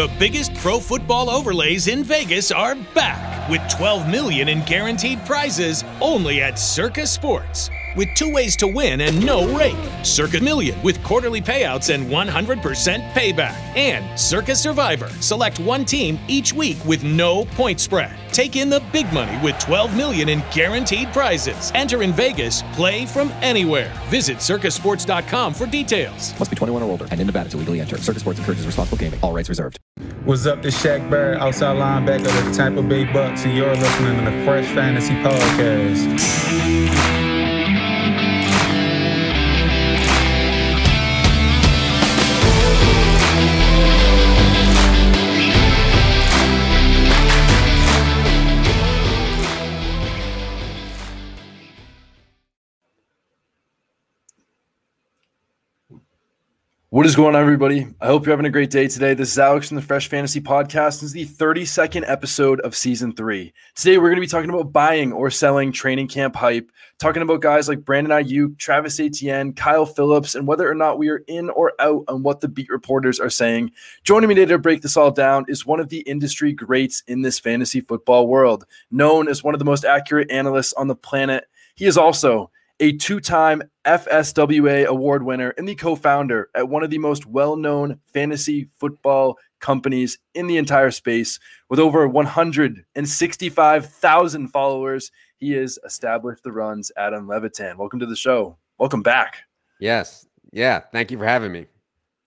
The biggest pro football overlays in Vegas are back with 12 million in guaranteed prizes only at Circa Sports with two ways to win and no rake. Circa Million with quarterly payouts and 100% payback. And Circa Survivor. Select one team each week with no point spread. Take in the big money with 12 million in guaranteed prizes. Enter in Vegas, play from anywhere. Visit circasports.com for details. Must be 21 or older and in Nevada to legally enter. Circa Sports encourages responsible gaming. All rights reserved. What's up, this Shaq Barrett, outside linebacker of the Tampa Bay Bucks, and you're listening to the Fresh Fantasy Podcast. What is going on, everybody? I hope you're having a great day today. This is Alex from the Fresh Fantasy Podcast. This is the 32nd episode of season three. Today, we're going to be talking about buying or selling training camp hype, talking about guys like Brandon Aiyuk, Travis Etienne, Kyle Phillips, and whether or not we are in or out on what the beat reporters are saying. Joining me today to break this all down is one of the industry greats in this fantasy football world, known as one of the most accurate analysts on the planet. He is also a two time FSWA award winner and the co founder at one of the most well known fantasy football companies in the entire space with over 165,000 followers. He has established the runs, Adam Levitan. Welcome to the show. Welcome back. Yes. Yeah. Thank you for having me.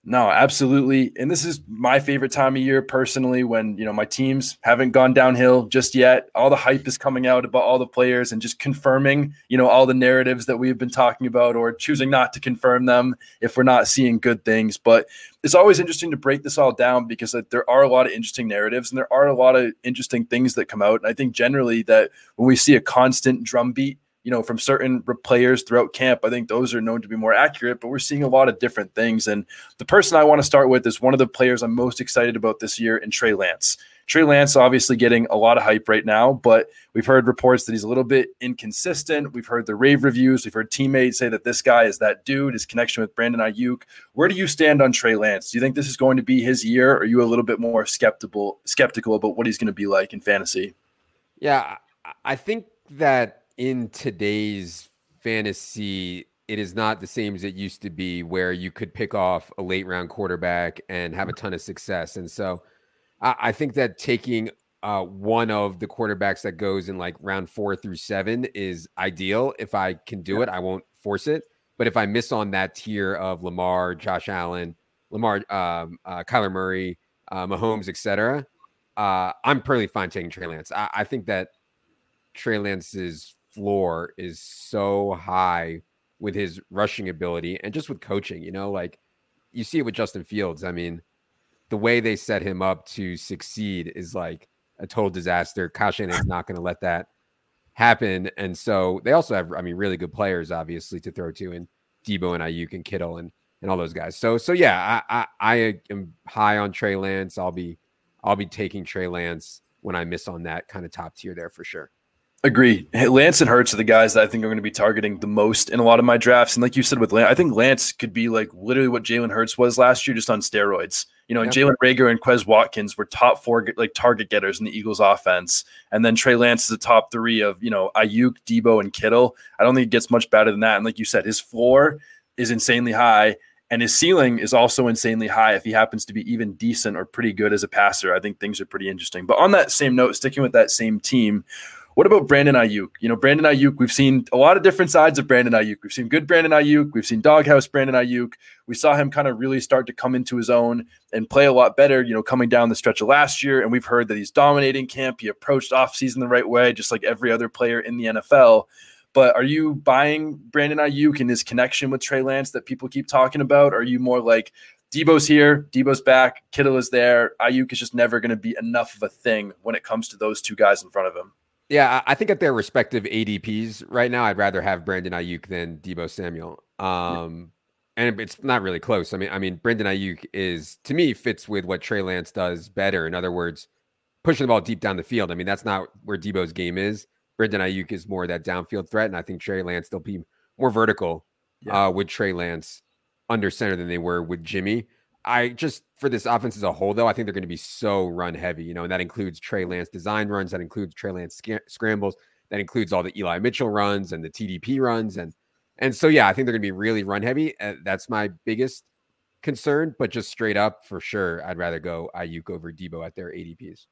No, absolutely. And this is my favorite time of year personally when, you know, my teams haven't gone downhill just yet. All the hype is coming out about all the players and just confirming, you know, all the narratives that we've been talking about or choosing not to confirm them if we're not seeing good things. But it's always interesting to break this all down because there are a lot of interesting narratives and there are a lot of interesting things that come out. And I think generally that when we see a constant drumbeat you know, from certain players throughout camp. I think those are known to be more accurate, but we're seeing a lot of different things. And the person I want to start with is one of the players I'm most excited about this year in Trey Lance. Trey Lance obviously getting a lot of hype right now, but we've heard reports that he's a little bit inconsistent. We've heard the rave reviews. We've heard teammates say that this guy is that dude, his connection with Brandon Aiyuk. Where do you stand on Trey Lance? Do you think this is going to be his year? Or are you a little bit more skeptical skeptical about what he's going to be like in fantasy? Yeah, I think that in today's fantasy, it is not the same as it used to be, where you could pick off a late round quarterback and have a ton of success. And so I, I think that taking uh, one of the quarterbacks that goes in like round four through seven is ideal. If I can do it, I won't force it. But if I miss on that tier of Lamar, Josh Allen, Lamar, um, uh, Kyler Murray, uh, Mahomes, etc., uh, I'm perfectly fine taking Trey Lance. I, I think that Trey Lance's floor is so high with his rushing ability and just with coaching, you know, like you see it with Justin Fields. I mean, the way they set him up to succeed is like a total disaster. Kyle is not going to let that happen. And so they also have, I mean, really good players, obviously, to throw to, and Deebo and Aiyuk and Kittle and and all those guys. So so yeah, I, I I am high on Trey Lance. I'll be I'll be taking Trey Lance when I miss on that kind of top tier there for sure. Agree. Lance and Hurts are the guys that I think are going to be targeting the most in a lot of my drafts. And like you said with Lance, I think Lance could be like literally what Jalen Hurts was last year, just on steroids. You know, and Jalen Reagor and Quez Watkins were top four like target getters in the Eagles offense. And then Trey Lance is the top three of, you know, Aiyuk, Deebo, and Kittle. I don't think it gets much better than that. And like you said, his floor is insanely high. And his ceiling is also insanely high if he happens to be even decent or pretty good as a passer. I think things are pretty interesting. But on that same note, sticking with that same team, what about Brandon Aiyuk? You know, Brandon Aiyuk, we've seen a lot of different sides of Brandon Aiyuk. We've seen good Brandon Aiyuk. We've seen doghouse Brandon Aiyuk. We saw him kind of really start to come into his own and play a lot better, you know, coming down the stretch of last year. And we've heard that he's dominating camp. He approached offseason the right way, just like every other player in the NFL. But are you buying Brandon Aiyuk and his connection with Trey Lance that people keep talking about? Are you more like Deebo's here, Deebo's back, Kittle is there. Aiyuk is just never going to be enough of a thing when it comes to those two guys in front of him. Yeah, I think at their respective ADPs right now, I'd rather have Brandon Aiyuk than Deebo Samuel. Um, yeah. and it's not really close. I mean, I mean, Brandon Aiyuk is to me fits with what Trey Lance does better. In other words, pushing the ball deep down the field. I mean, that's not where Deebo's game is. Brandon Aiyuk is more that downfield threat, and I think Trey Lance still be more vertical yeah. uh, with Trey Lance under center than they were with Jimmy. I just for this offense as a whole, though, I think they're going to be so run heavy, you know, and that includes Trey Lance design runs, that includes Trey Lance sc- scrambles, that includes all the Eli Mitchell runs and the TDP runs, and and so yeah, I think they're going to be really run heavy. Uh, that's my biggest concern, but just straight up for sure, I'd rather go Aiyuk over Deebo at their ADPs.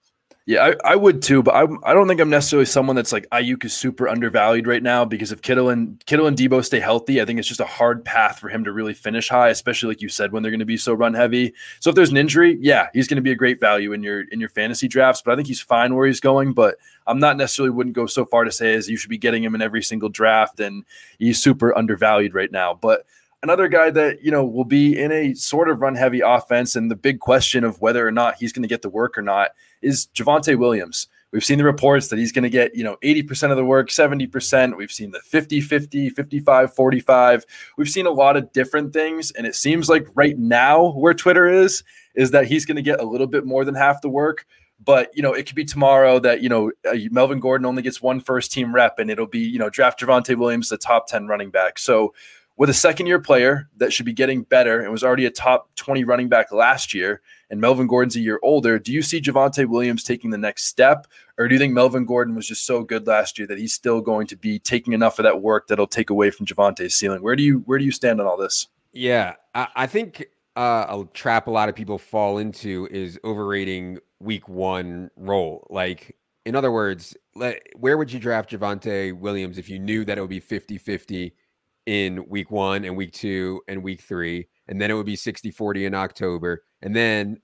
Yeah, I, I would too, but I, I don't think I'm necessarily someone that's like Aiyuk is super undervalued right now because if Kittle and Kittle and Deebo stay healthy, I think it's just a hard path for him to really finish high, especially like you said when they're going to be so run heavy. So if there's an injury, yeah, he's going to be a great value in your in your fantasy drafts. But I think he's fine where he's going. But I'm not necessarily wouldn't go so far to say as you should be getting him in every single draft, and he's super undervalued right now. But another guy that you know will be in a sort of run heavy offense, and the big question of whether or not he's going to get the work or not is Javonte Williams. We've seen the reports that he's going to get, you know, 80% of the work, 70%. We've seen the 50 50, 55 45. We've seen a lot of different things. And it seems like right now, where Twitter is, is that he's going to get a little bit more than half the work. But, you know, it could be tomorrow that, you know, uh, Melvin Gordon only gets one first team rep and it'll be, you know, draft Javonte Williams, the top 10 running back. So, with a second year player that should be getting better and was already a top 20 running back last year, and Melvin Gordon's a year older, do you see Javonte Williams taking the next step? Or do you think Melvin Gordon was just so good last year that he's still going to be taking enough of that work that'll take away from Javonte's ceiling? Where do you where do you stand on all this? Yeah, I, I think uh, a trap a lot of people fall into is overrating week one role. Like, in other words, let, where would you draft Javonte Williams if you knew that it would be 50 50 in week one and week two and week three. And then it would be 60 40 in October. And then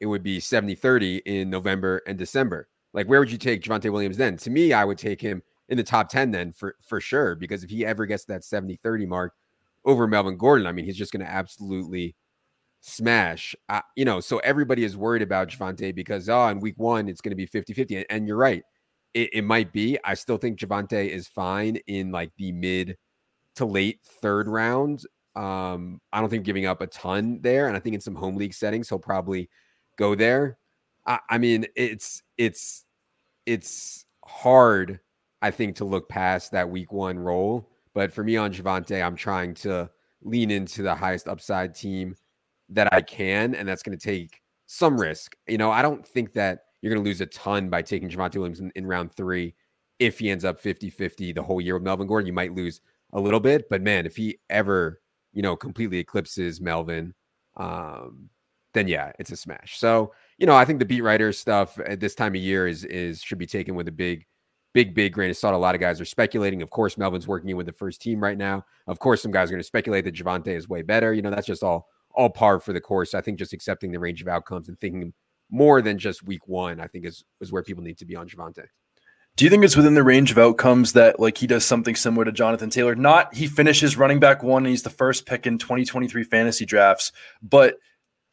it would be 70 30 in November and December. Like, where would you take Javonte Williams then? To me, I would take him in the top 10 then for, for sure. Because if he ever gets that 70 30 mark over Melvin Gordon, I mean, he's just going to absolutely smash. Uh, you know, so everybody is worried about Javonte because, oh, in week one, it's going to be 50 50. And, you're right. It, it might be. I still think Javonte is fine in like the mid to late third round. Um, I don't think giving up a ton there, and I think in some home league settings he'll probably go there. I, I mean, it's it's it's hard, I think, to look past that week one role. But for me on Javonte, I'm trying to lean into the highest upside team that I can, and that's going to take some risk. You know, I don't think that you're going to lose a ton by taking Javonte Williams in, in round three. If he ends up 50 50 the whole year with Melvin Gordon, you might lose a little bit. But man, if he ever, you know, completely eclipses Melvin, um, then yeah, it's a smash. So, you know, I think the beat writer stuff at this time of year is is should be taken with a big, big, big grain of salt. A lot of guys are speculating. Of course, Melvin's working in with the first team right now. Of course, some guys are going to speculate that Javonte is way better. You know, that's just all all par for the course. I think just accepting the range of outcomes and thinking more than just week one, I think is is where people need to be on Javonte. Do you think it's within the range of outcomes that like he does something similar to Jonathan Taylor? Not he finishes running back one and he's the first pick in 2023 fantasy drafts, but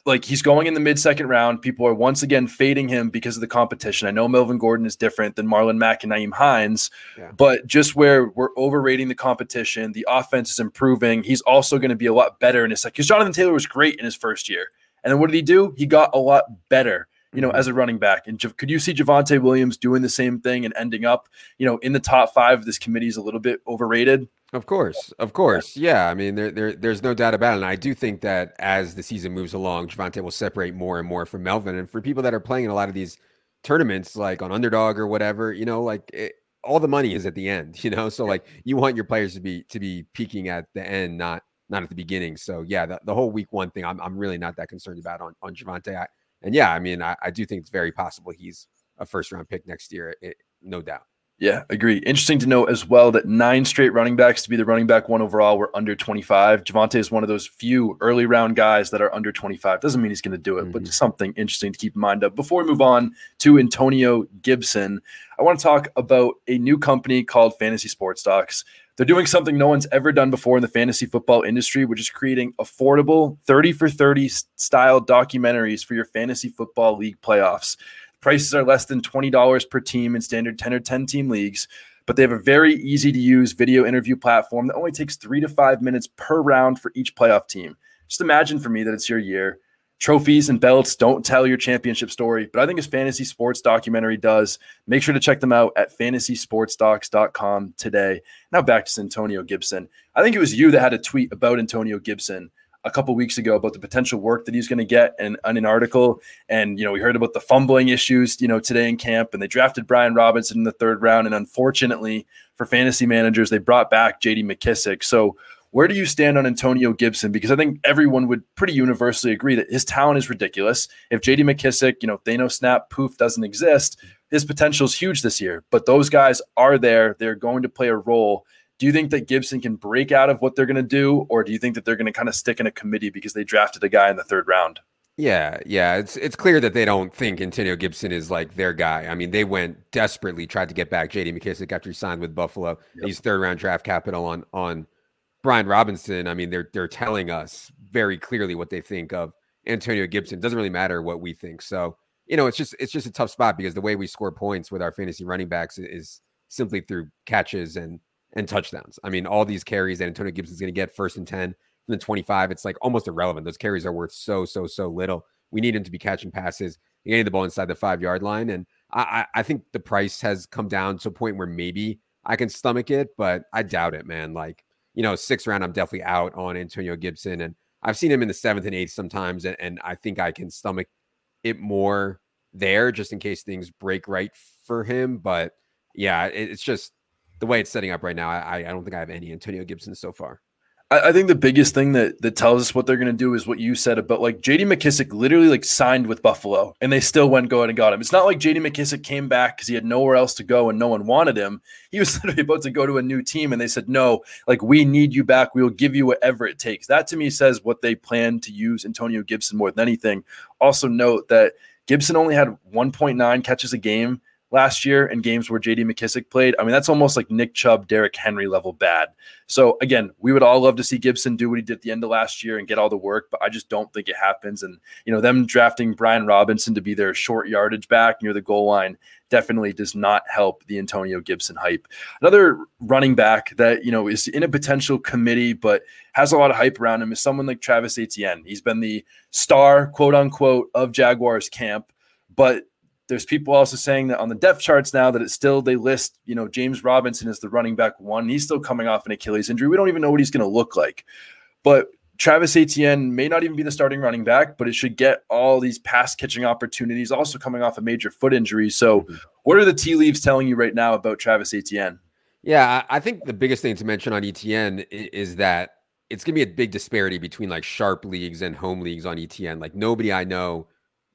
like he's going in the mid second round. People are once again fading him because of the competition. I know Melvin Gordon is different than Marlon Mack and Nyheim Hines, yeah. but just where we're overrating the competition, the offense is improving. He's also going to be a lot better in his second because Jonathan Taylor was great in his first year. And then what did he do? He got a lot better you know, mm-hmm. as a running back. And could you see Javonte Williams doing the same thing and ending up, you know, in the top five? This committee is a little bit overrated. Of course, of course, yeah. I mean, there, there, there's no doubt about it. And I do think that as the season moves along, Javonte will separate more and more from Melvin. And for people that are playing in a lot of these tournaments, like on Underdog or whatever, you know, like it, all the money is at the end. You know, so like you want your players to be to be peaking at the end, not not at the beginning. So yeah, the, the whole week one thing, I'm I'm really not that concerned about on on Javonte. I, and yeah, I mean, I, I do think it's very possible he's a first round pick next year, it, no doubt. Yeah, agree. Interesting to note as well that nine straight running backs to be the running back one overall were under 25. Javonte is one of those few early round guys that are under 25. Doesn't mean he's going to do it, mm-hmm. but just something interesting to keep in mind of. Before we move on to Antonio Gibson, I want to talk about a new company called Fantasy Sports Docs. They're doing something no one's ever done before in the fantasy football industry, which is creating affordable 30 for 30 style documentaries for your fantasy football league playoffs. Prices are less than $20 per team in standard 10 or 10 team leagues, but they have a very easy to use video interview platform that only takes three to five minutes per round for each playoff team. Just imagine for me that it's your year trophies and belts don't tell your championship story, but I think his fantasy sports documentary does. Make sure to check them out at fantasysportsdocs.com today. Now back to Antonio Gibson. I think it was you that had a tweet about Antonio Gibson a couple weeks ago about the potential work that he's going to get in, in an article. And, you know, we heard about the fumbling issues, you know, today in camp. And they drafted Brian Robinson in the third round. And unfortunately for fantasy managers, they brought back JD McKissic. So, where do you stand on Antonio Gibson? Because I think everyone would pretty universally agree that his talent is ridiculous. If JD McKissic, you know, they know snap poof doesn't exist, his potential is huge this year. But those guys are there. They're going to play a role. Do you think that Gibson can break out of what they're going to do, or do you think that they're going to kind of stick in a committee because they drafted a guy in the third round? Yeah, yeah, it's it's clear that they don't think Antonio Gibson is like their guy. I mean, they went desperately tried to get back J.D. McKissic after he signed with Buffalo. Yep. He's third round draft capital on on Brian Robinson. I mean, they're they're telling us very clearly what they think of Antonio Gibson. Doesn't really matter what we think. So you know, it's just it's just a tough spot because the way we score points with our fantasy running backs is simply through catches and and touchdowns. I mean, all these carries that Antonio Gibson's going to get first and 10 from the 25, it's like almost irrelevant. Those carries are worth so, so, so little. We need him to be catching passes, getting the ball inside the five yard line. And I, I think the price has come down to a point where maybe I can stomach it, but I doubt it, man. Like, you know, six round, I'm definitely out on Antonio Gibson. And I've seen him in the seventh and eighth sometimes. And, and I think I can stomach it more there just in case things break right for him. But yeah, it, it's just the way it's setting up right now, I, I don't think I have any Antonio Gibson so far. I, I think the biggest thing that that tells us what they're going to do is what you said about like J.D. McKissic literally like signed with Buffalo, and they still went go and got him. It's not like J.D. McKissic came back because he had nowhere else to go and no one wanted him. He was literally about to go to a new team, and they said, "No, like we need you back. We will give you whatever it takes." That to me says what they plan to use Antonio Gibson more than anything. Also note that Gibson only had 1.9 catches a game last year in games where JD McKissic played. I mean, that's almost like Nick Chubb, Derrick Henry level bad. So again, we would all love to see Gibson do what he did at the end of last year and get all the work, but I just don't think it happens. And you know, them drafting Brian Robinson to be their short yardage back near the goal line definitely does not help the Antonio Gibson hype. Another running back that you know is in a potential committee but has a lot of hype around him is someone like Travis Etienne. He's been the star, quote unquote, of Jaguars camp, but there's people also saying that on the depth charts now that it's still they list, you know, James Robinson as the running back one. He's still coming off an Achilles injury. We don't even know what he's going to look like. But Travis Etienne may not even be the starting running back, but it should get all these pass catching opportunities, also coming off a major foot injury. So, mm-hmm. what are the tea leaves telling you right now about Travis Etienne? Yeah, I think the biggest thing to mention on Etienne is that it's going to be a big disparity between like sharp leagues and home leagues on Etienne. Like, nobody I know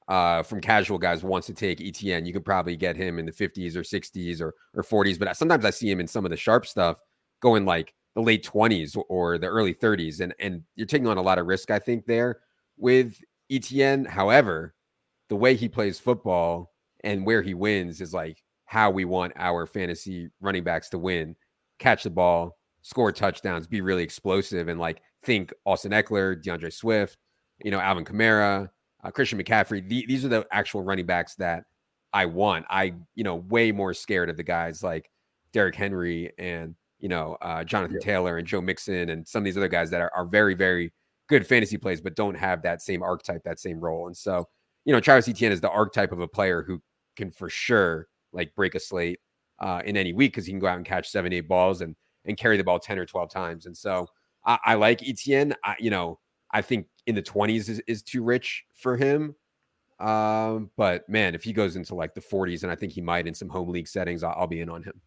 uh, from casual guys wants to take Etienne. You could probably get him in the 50s or 60s or, or 40s, but sometimes I see him in some of the sharp stuff going like the late 20s or the early 30s. And, and you're taking on a lot of risk, I think, there with Etienne. However, the way he plays football and where he wins is like how we want our fantasy running backs to win catch the ball, score touchdowns, be really explosive, and like think Austin Ekeler, D'Andre Swift, you know, Alvin Kamara, uh, Christian McCaffrey. The, these are the actual running backs that I want. I, you know, way more scared of the guys like Derrick Henry and, you know, uh, Jonathan yeah. Taylor and Joe Mixon and some of these other guys that are, are very, very good fantasy plays, but don't have that same archetype, that same role. And so, you know, Travis Etienne is the archetype of a player who can for sure like break a slate uh, in any week because he can go out and catch seven, eight balls and and carry the ball 10 or 12 times. And so I, I like Etienne. I, you know, I think in the 20s is, is too rich for him. Um, but man, if he goes into like the 40s, and I think he might in some home league settings, I'll, I'll be in on him.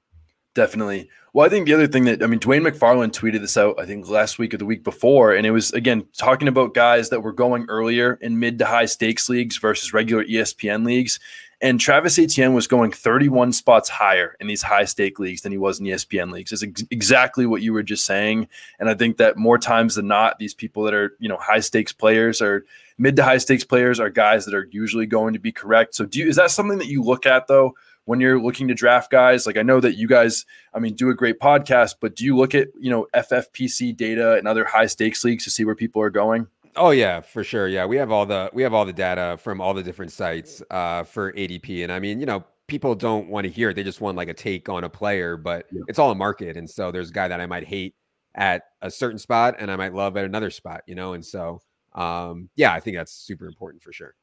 Definitely. Well, I think the other thing that I mean, Dwain McFarland tweeted this out, I think last week or the week before, and it was again talking about guys that were going earlier in mid to high stakes leagues versus regular ESPN leagues. And Travis Etienne was going 31 spots higher in these high stake leagues than he was in ESPN leagues. Is ex- exactly what you were just saying. And I think that more times than not, these people that are, you know, high stakes players or mid to high stakes players are guys that are usually going to be correct. So do you, is that something that you look at though when you're looking to draft guys? Like I know that you guys, I mean, do a great podcast, but do you look at, you know, FFPC data and other high stakes leagues to see where people are going? Oh yeah, for sure. Yeah, we have all the we have all the data from all the different sites uh, for ADP, and I mean, you know, people don't want to hear it; they just want like a take on a player, but yeah. it's all a market, and so there's a guy that I might hate at a certain spot, and I might love at another spot, you know, and so um, yeah, I think that's super important for sure.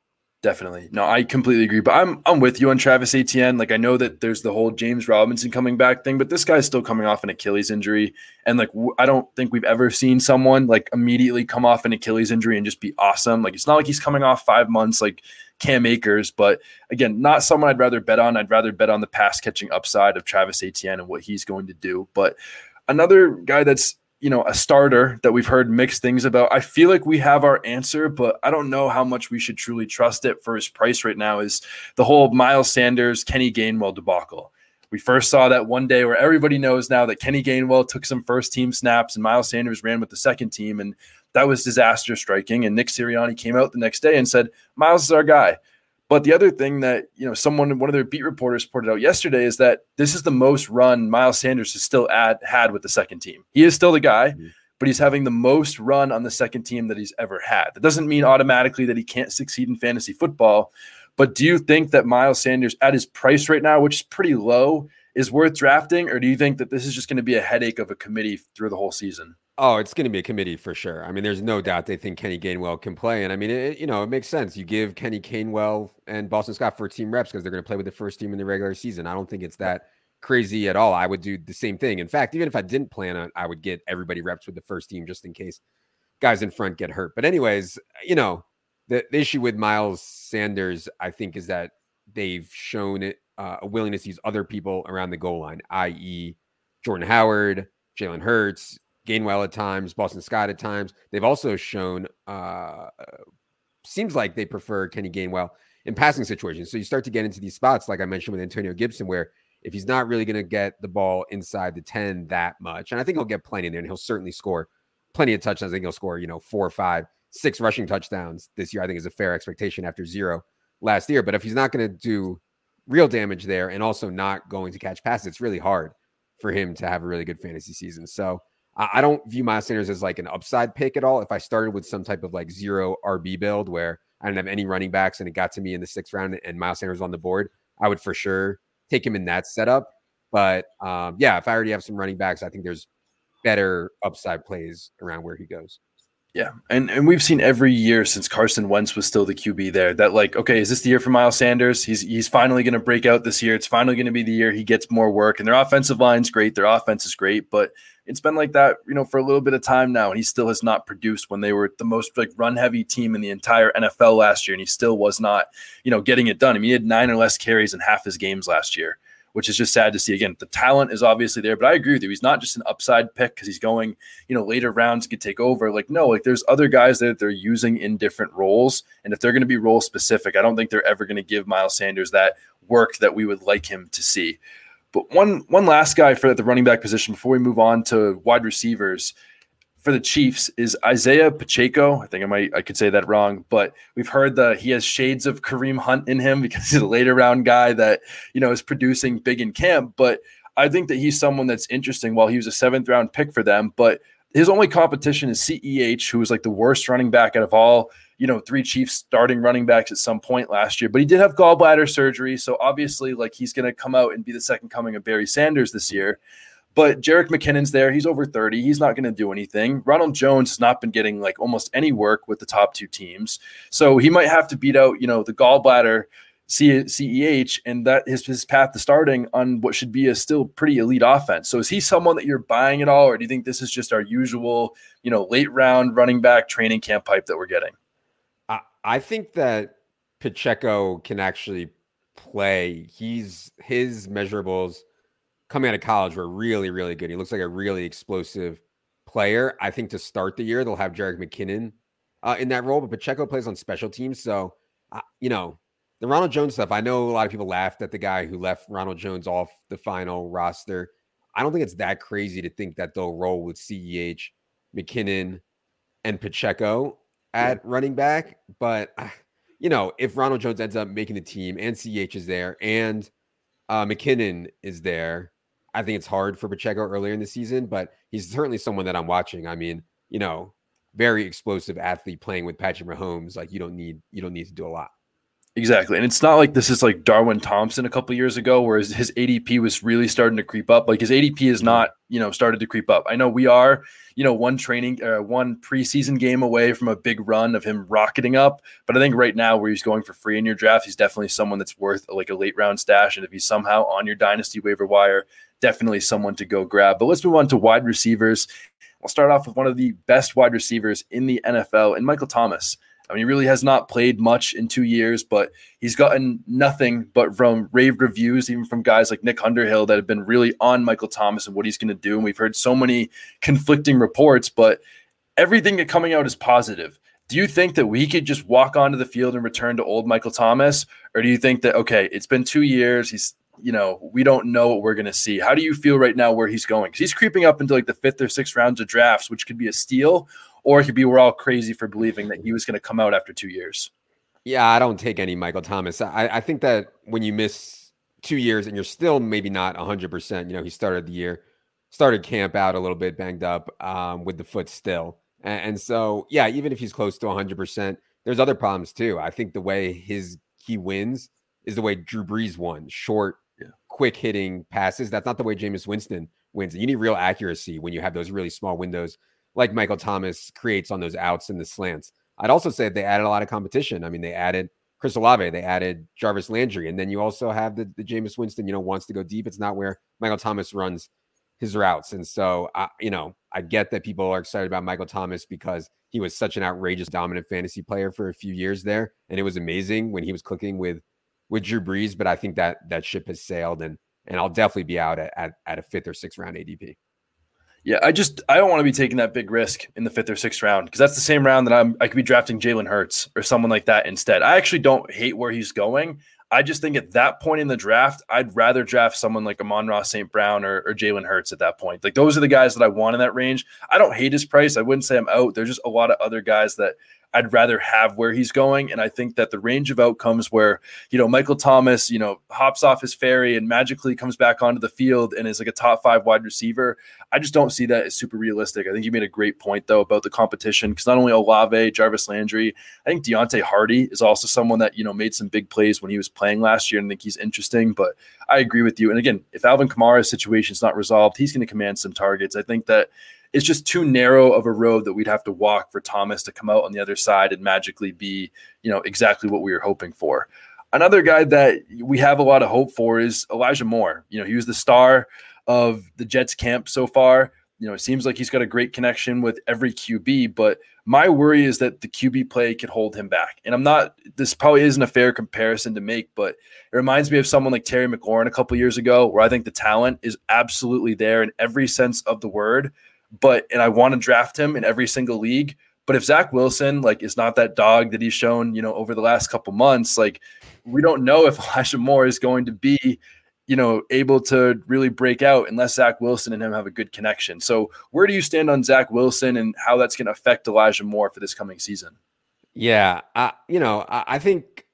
Definitely. No, I completely agree. But I'm I'm with you on Travis Etienne. Like I know that there's the whole James Robinson coming back thing, but this guy's still coming off an Achilles injury, and like w- I don't think we've ever seen someone like immediately come off an Achilles injury and just be awesome. Like it's not like he's coming off five months like Cam Akers, but again, not someone I'd rather bet on. I'd rather bet on the pass catching upside of Travis Etienne and what he's going to do. But another guy that's you know, a starter that we've heard mixed things about. I feel like we have our answer, but I don't know how much we should truly trust it for his price right now. Is the whole Miles Sanders, Kenny Gainwell debacle. We first saw that one day where everybody knows now that Kenny Gainwell took some first team snaps and Miles Sanders ran with the second team, and that was disaster striking. And Nick Sirianni came out the next day and said, Miles is our guy. But the other thing that you know, someone, one of their beat reporters, pointed out yesterday is that this is the most run Miles Sanders has still add, had with the second team. He is still the guy, mm-hmm. but he's having the most run on the second team that he's ever had. That doesn't mean automatically that he can't succeed in fantasy football. But do you think that Miles Sanders, at his price right now, which is pretty low, is worth drafting, or do you think that this is just going to be a headache of a committee through the whole season? Oh, it's going to be a committee for sure. I mean, there's no doubt they think Kenny Gainwell can play, and I mean, it, you know, it makes sense. You give Kenny Gainwell and Boston Scott for team reps because they're going to play with the first team in the regular season. I don't think it's that crazy at all. I would do the same thing. In fact, even if I didn't plan on, I would get everybody reps with the first team just in case guys in front get hurt. But anyways, you know, the, the issue with Miles Sanders, I think, is that they've shown uh, a willingness to use other people around the goal line, i.e., Jordan Howard, Jalen Hurts, Gainwell at times, Boston Scott at times. They've also shown uh, seems like they prefer Kenny Gainwell in passing situations. So you start to get into these spots, like I mentioned with Antonio Gibson, where if he's not really going to get the ball inside the 10 that much, and I think he'll get plenty in there and he'll certainly score plenty of touchdowns. I think he'll score, you know, four or five, six rushing touchdowns this year. I think is a fair expectation after zero last year. But if he's not going to do real damage there and also not going to catch passes, it's really hard for him to have a really good fantasy season. So I don't view Miles Sanders as like an upside pick at all. If I started with some type of like zero RB build where I didn't have any running backs and it got to me in the sixth round and Miles Sanders on the board, I would for sure take him in that setup. But um, yeah, if I already have some running backs, I think there's better upside plays around where he goes. Yeah, and and we've seen every year since Carson Wentz was still the QB there that like, okay, is this the year for Miles Sanders? He's he's finally going to break out this year. It's finally going to be the year he gets more work. And their offensive line's great, their offense is great, but it's been like that, you know, for a little bit of time now, and he still has not produced when they were the most like run heavy team in the entire NFL last year, and he still was not, you know, getting it done. I mean, he had nine or less carries in half his games last year which is just sad to see. Again, the talent is obviously there, but I agree with you. He's not just an upside pick because he's going, you know, later rounds could take over. Like, no, like there's other guys that they're using in different roles. And if they're going to be role specific, I don't think they're ever going to give Miles Sanders that work that we would like him to see. But one one last guy for the running back position before we move on to wide receivers for the Chiefs is Isaiah Pacheco. I think I might I could say that wrong, but we've heard that he has shades of Kareem Hunt in him because he's a later round guy that you know is producing big in camp. But I think that he's someone that's interesting. While he was a seventh round pick for them, but his only competition is CEH, who was like the worst running back out of all you know three Chiefs starting running backs at some point last year. But he did have gallbladder surgery, so obviously like he's going to come out and be the second coming of Barry Sanders this year. But Jerick McKinnon's there. He's over 30. He's not going to do anything. Ronald Jones has not been getting like almost any work with the top two teams. So he might have to beat out, you know, the gallbladder CEH and that is his path to starting on what should be a still pretty elite offense. So is he someone that you're buying at all, or do you think this is just our usual, you know, late round running back training camp pipe that we're getting? I, I think that Pacheco can actually play. He's his measurables – coming out of college were really, really good. He looks like a really explosive player. I think to start the year, they'll have Jerick McKinnon uh, in that role, but Pacheco plays on special teams. So, uh, you know, the Ronald Jones stuff, I know a lot of people laughed at the guy who left Ronald Jones off the final roster. I don't think it's that crazy to think that they'll roll with CEH, McKinnon, and Pacheco at yeah. running back. But, uh, you know, if Ronald Jones ends up making the team and CEH is there and uh, McKinnon is there, I think it's hard for Pacheco earlier in the season, but he's certainly someone that I'm watching. I mean, you know, very explosive athlete playing with Patrick Mahomes. Like you don't need you don't need to do a lot. Exactly. And it's not like this is like Darwin Thompson a couple years ago, where his, his ADP was really starting to creep up. Like his ADP is not, you know, started to creep up. I know we are, you know, one training, uh, one preseason game away from a big run of him rocketing up. But I think right now, where he's going for free in your draft, he's definitely someone that's worth like a late round stash. And if he's somehow on your dynasty waiver wire, definitely someone to go grab. But let's move on to wide receivers. I'll start off with one of the best wide receivers in the NFL, and Michael Thomas. I mean, he really has not played much in two years, but he's gotten nothing but from rave reviews, even from guys like Nick Underhill that have been really on Michael Thomas and what he's going to do. And we've heard so many conflicting reports, but everything that coming out is positive. Do you think that we could just walk onto the field and return to old Michael Thomas? Or do you think that, okay, it's been two years, he's you know, we don't know what we're going to see. How do you feel right now where he's going? Because he's creeping up into like the fifth or sixth rounds of drafts, which could be a steal, or it could be we're all crazy for believing that he was going to come out after two years. Yeah, I don't take any Michael Thomas. I, I think that when you miss two years and you're still maybe not 100%, you know, he started the year, started camp out a little bit banged up um, with the foot still. And, and so, yeah, even if he's close to 100%, there's other problems too. I think the way his he wins is the way Drew Brees won short. Quick hitting passes. That's not the way Jameis Winston wins. You need real accuracy when you have those really small windows like Michael Thomas creates on those outs and the slants. I'd also say they added a lot of competition. I mean, they added Chris Olave, they added Jarvis Landry, and then you also have the, the Jameis Winston, you know, wants to go deep. It's not where Michael Thomas runs his routes. And so, I, you know, I get that people are excited about Michael Thomas because he was such an outrageous dominant fantasy player for a few years there. And it was amazing when he was clicking with with Drew Brees, but I think that that ship has sailed and and I'll definitely be out at, at, at a fifth or sixth round ADP. Yeah, I just I don't want to be taking that big risk in the fifth or sixth round because that's the same round that I'm I could be drafting Jalen Hurts or someone like that instead. I actually don't hate where he's going. I just think at that point in the draft, I'd rather draft someone like Amon-Ra St. Brown or, or Jalen Hurts at that point. Like those are the guys that I want in that range. I don't hate his price. I wouldn't say I'm out. There's just a lot of other guys that I'd rather have where he's going. And I think that the range of outcomes where, you know, Michael Thomas, you know, hops off his ferry and magically comes back onto the field and is like a top five wide receiver, I just don't see that as super realistic. I think you made a great point, though, about the competition because not only Olave, Jarvis Landry, I think Deonte Harty is also someone that, you know, made some big plays when he was playing last year and I think he's interesting. But I agree with you. And again, if Alvin Kamara's situation is not resolved, he's going to command some targets. I think that it's just too narrow of a road that we'd have to walk for Thomas to come out on the other side and magically be, you know, exactly what we were hoping for. Another guy that we have a lot of hope for is Elijah Moore. You know, he was the star of the Jets camp so far. You know, it seems like he's got a great connection with every QB, but my worry is that the QB play could hold him back. And I'm not, this probably isn't a fair comparison to make, but it reminds me of someone like Terry McLaurin a couple years ago, where I think the talent is absolutely there in every sense of the word but and I want to draft him in every single league. But if Zach Wilson like is not that dog that he's shown, you know, over the last couple months, like we don't know if Elijah Moore is going to be, you know, able to really break out unless Zach Wilson and him have a good connection. So where do you stand on Zach Wilson and how that's going to affect Elijah Moore for this coming season? Yeah, I, you know, I, I think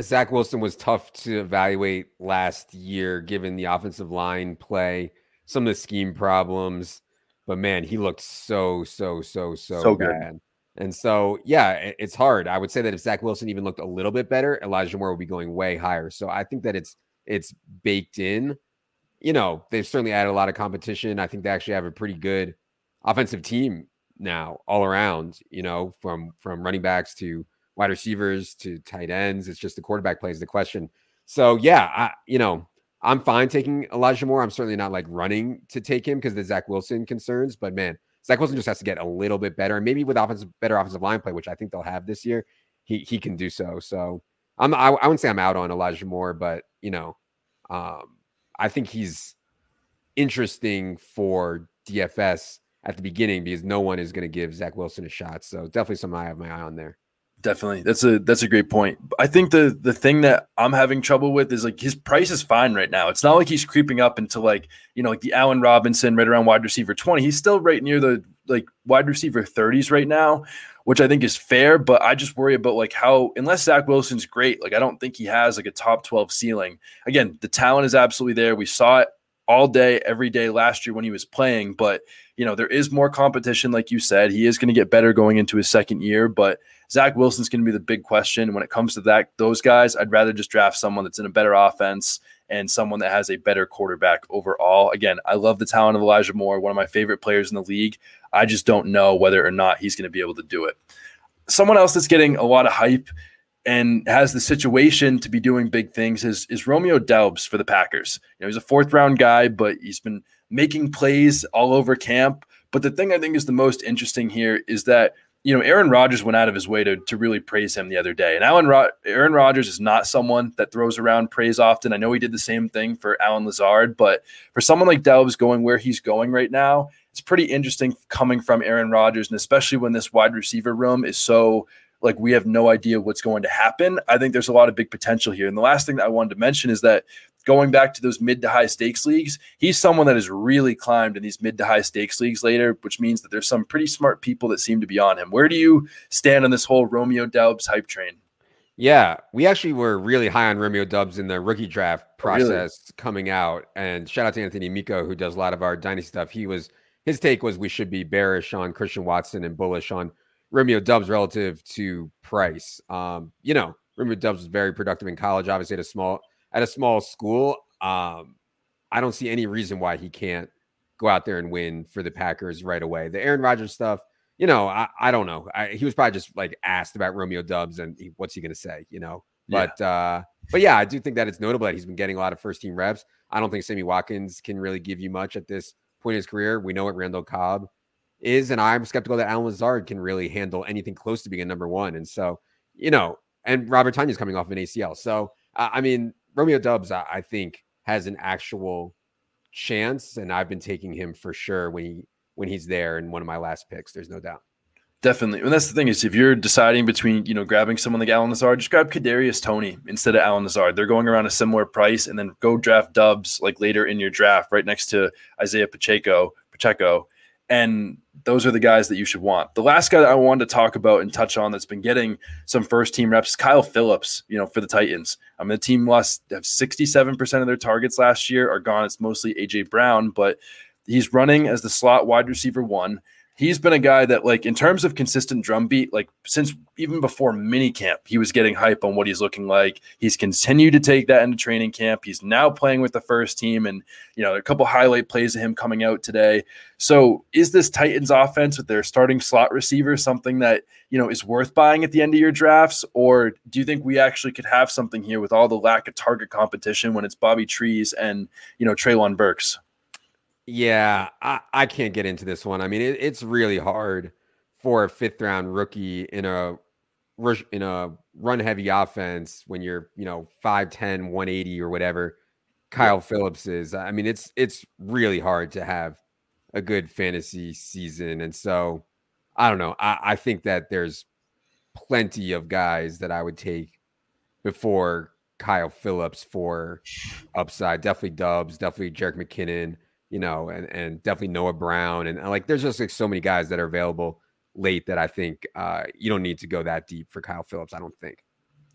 Zach Wilson was tough to evaluate last year, given the offensive line play, some of the scheme problems. But man, he looked so, so, so, so, so bad. Good. And so, yeah, it's hard. I would say that if Zach Wilson even looked a little bit better, Elijah Moore would be going way higher. So I think that it's it's baked in. You know, they've certainly added a lot of competition. I think they actually have a pretty good offensive team now, all around. You know, from from running backs to wide receivers to tight ends. It's just the quarterback plays the question. So yeah, I you know I'm fine taking Elijah Moore. I'm certainly not like running to take him because the Zach Wilson concerns, but man, Zach Wilson just has to get a little bit better. And maybe with offensive better offensive line play, which I think they'll have this year, he he can do so. So I'm I, I wouldn't say I'm out on Elijah Moore, but you know, um, I think he's interesting for DFS at the beginning because no one is going to give Zach Wilson a shot. So definitely something I have my eye on there. Definitely. That's a that's a great point. I think the the thing that I'm having trouble with is like his price is fine right now. It's not like he's creeping up into like, you know, like the Allen Robinson right around wide receiver 20. He's still right near the like wide receiver 30s right now, which I think is fair, but I just worry about like how unless Zach Wilson's great, like I don't think he has like a top 12 ceiling. Again, the talent is absolutely there. We saw it all day, every day last year when he was playing. But, you know, there is more competition, like you said. He is going to get better going into his second year. But Zach Wilson's going to be the big question. When it comes to that, those guys, I'd rather just draft someone that's in a better offense and someone that has a better quarterback overall. Again, I love the talent of Elijah Moore, one of my favorite players in the league. I just don't know whether or not he's going to be able to do it. Someone else that's getting a lot of hype and has the situation to be doing big things is, is Romeo Doubs for the Packers. You know, he's a fourth round guy, but he's been making plays all over camp. But the thing I think is the most interesting here is that you know, Aaron Rodgers went out of his way to, to really praise him the other day. And Alan Ro- Aaron Rodgers is not someone that throws around praise often. I know he did the same thing for Allen Lazard, but for someone like Doubs going where he's going right now, it's pretty interesting coming from Aaron Rodgers, and especially when this wide receiver room is so like we have no idea what's going to happen. I think there's a lot of big potential here. And the last thing that I wanted to mention is that going back to those mid to high stakes leagues, he's someone that has really climbed in these mid to high stakes leagues later, which means that there's some pretty smart people that seem to be on him. Where do you stand on this whole Romeo Doubs hype train? Yeah, we actually were really high on Romeo Doubs in the rookie draft process really? coming out. And shout out to Anthony Amico, who does a lot of our dynasty stuff. He was his take was we should be bearish on Christian Watson and bullish on Romeo Doubs relative to price. Um, you know, Romeo Doubs was very productive in college, obviously at a small at a small school, um, I don't see any reason why he can't go out there and win for the Packers right away. The Aaron Rodgers stuff, you know, I, I don't know. I, he was probably just like asked about Romeo Doubs and he, what's he going to say, you know? But yeah. uh, but yeah, I do think that it's notable that he's been getting a lot of first team reps. I don't think Sammy Watkins can really give you much at this point in his career. We know what Randall Cobb is, and I'm skeptical that Allen Lazard can really handle anything close to being a number one. And so, you know, and Robert Tonyan's coming off an ACL. So, uh, I mean, Romeo Doubs, I, I think, has an actual chance, and I've been taking him for sure when he when he's there in one of my last picks. There's no doubt. Definitely. And that's the thing is if you're deciding between, you know, grabbing someone like Allen Lazard, just grab Kadarius Toney instead of Allen Lazard. They're going around a similar price and then go draft Doubs like later in your draft right next to Isaiah Pacheco, Pacheco and those are the guys that you should want. The last guy that I wanted to talk about and touch on that's been getting some first team reps, Kyle Phillips, you know, for the Titans. I mean, the team lost have 67% of their targets last year are gone. It's mostly AJ Brown, but he's running as the slot wide receiver one he's been a guy that like in terms of consistent drumbeat like since even before minicamp he was getting hype on what he's looking like. He's continued to take that into training camp. He's now playing with the first team and you know a couple highlight plays of him coming out today. So is this titans offense with their starting slot receiver something that you know is worth buying at the end of your drafts? Or do you think we actually could have something here with all the lack of target competition when it's bobby trees and you know Treylon burks yeah, I, I can't get into this one. I mean, it, it's really hard for a fifth round rookie in a in a run heavy offense when you're, you know, 5'10, 180 or whatever Kyle yeah. Phillips is. I mean, it's it's really hard to have a good fantasy season. And so I don't know. I, I think that there's plenty of guys that I would take before Kyle Phillips for upside. Definitely Doubs, definitely Jerick McKinnon you know, and and definitely Noah Brown, and, like there's just like so many guys that are available late that I think uh, you don't need to go that deep for Kyle Phillips. I don't think.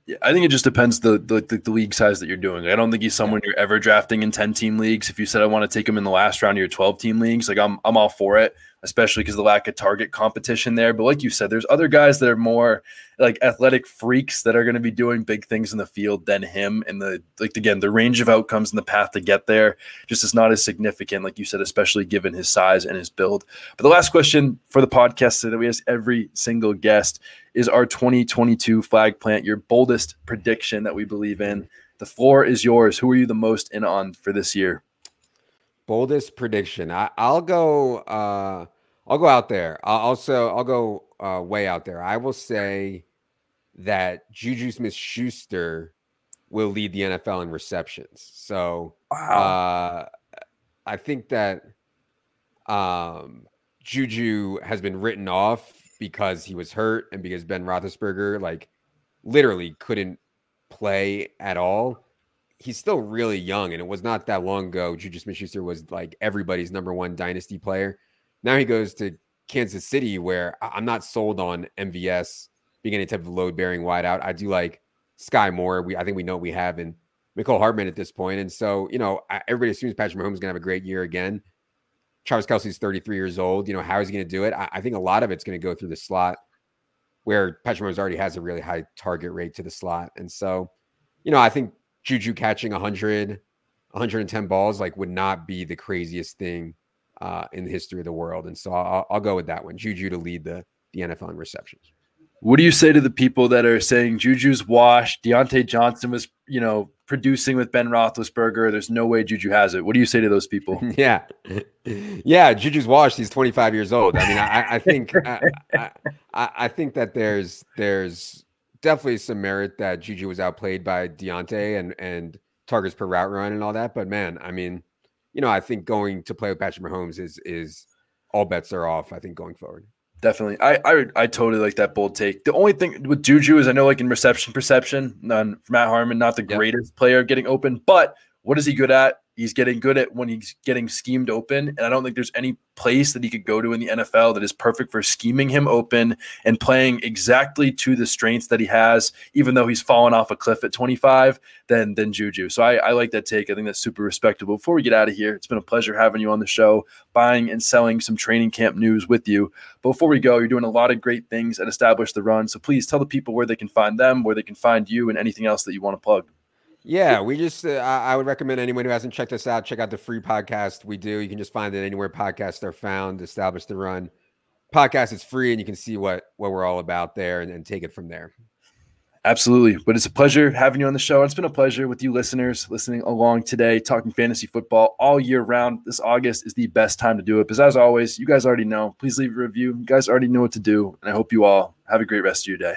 Yeah, I think it just depends the, the the, league size that you're doing. I don't think he's someone you're ever drafting in 10 team leagues. If you said I want to take him in the last round of your 12 team leagues, like I'm I'm all for it especially because the lack of target competition there. But like you said, there's other guys that are more like athletic freaks that are going to be doing big things in the field than him. And the like again, the range of outcomes and the path to get there just is not as significant, like you said, especially given his size and his build. But the last question for the podcast that we ask every single guest is our 2022 flag plant, your boldest prediction that we believe in. The floor is yours. Who are you the most in on for this year? Boldest prediction. I, will go. Uh, I'll go out there. I'll also I'll go uh, way out there. I will say that Juju Smith Schuster will lead the NFL in receptions. So wow. uh, I think that um, Juju has been written off because he was hurt and because Ben Roethlisberger like literally couldn't play at all he's still really young, and it was not that long ago. Juju Smith-Schuster was like everybody's number one dynasty player. Now he goes to Kansas City, where I'm not sold on MVS being any type of load bearing wideout. I do like Sky Moore. We I think we know we have in Mecole Hardman at this point. And so, you know, everybody assumes Patrick Mahomes is going to have a great year again. Travis Kelce's 33 years old. You know, how is he going to do it? I, I think a lot of it's going to go through the slot where Patrick Mahomes already has a really high target rate to the slot. And so, you know, I think Juju catching 100, 110 balls like would not be the craziest thing uh, in the history of the world. And so I'll, I'll go with that one. Juju to lead the, the NFL in receptions. What do you say to the people that are saying Juju's washed? Diontae Johnson was, you know, producing with Ben Roethlisberger. There's no way Juju has it. What do you say to those people? Yeah, yeah, Juju's washed. He's 25 years old. I mean, I, I think I, I, I, think that there's there's definitely some merit that Juju was outplayed by Diontae and and targets per route run and all that. But man, I mean, you know, I think going to play with Patrick Mahomes is is all bets are off. I think going forward. Definitely. I, I I totally like that bold take. The only thing with Juju is I know like in reception perception, none Matt Harmon, not the yep. greatest player getting open, but what is he good at? He's getting good at when he's getting schemed open. And I don't think there's any place that he could go to in the NFL that is perfect for scheming him open and playing exactly to the strengths that he has, even though he's fallen off a cliff at 25, than than Juju. So I, I like that take. I think that's super respectable. Before we get out of here, it's been a pleasure having you on the show, buying and selling some training camp news with you. But before we go, you're doing a lot of great things at Establish the Run. So please tell the people where they can find them, where they can find you, and anything else that you want to plug. Yeah, we just, uh, I would recommend anyone who hasn't checked us out, check out the free podcast we do. You can just find it anywhere podcasts are found, establish the run. Podcast is free and you can see what, what we're all about there and, and take it from there. Absolutely. But it's a pleasure having you on the show. It's been a pleasure with you listeners listening along today, talking fantasy football all year round. This August is the best time to do it. Because as always, you guys already know, please leave a review. You guys already know what to do. And I hope you all have a great rest of your day.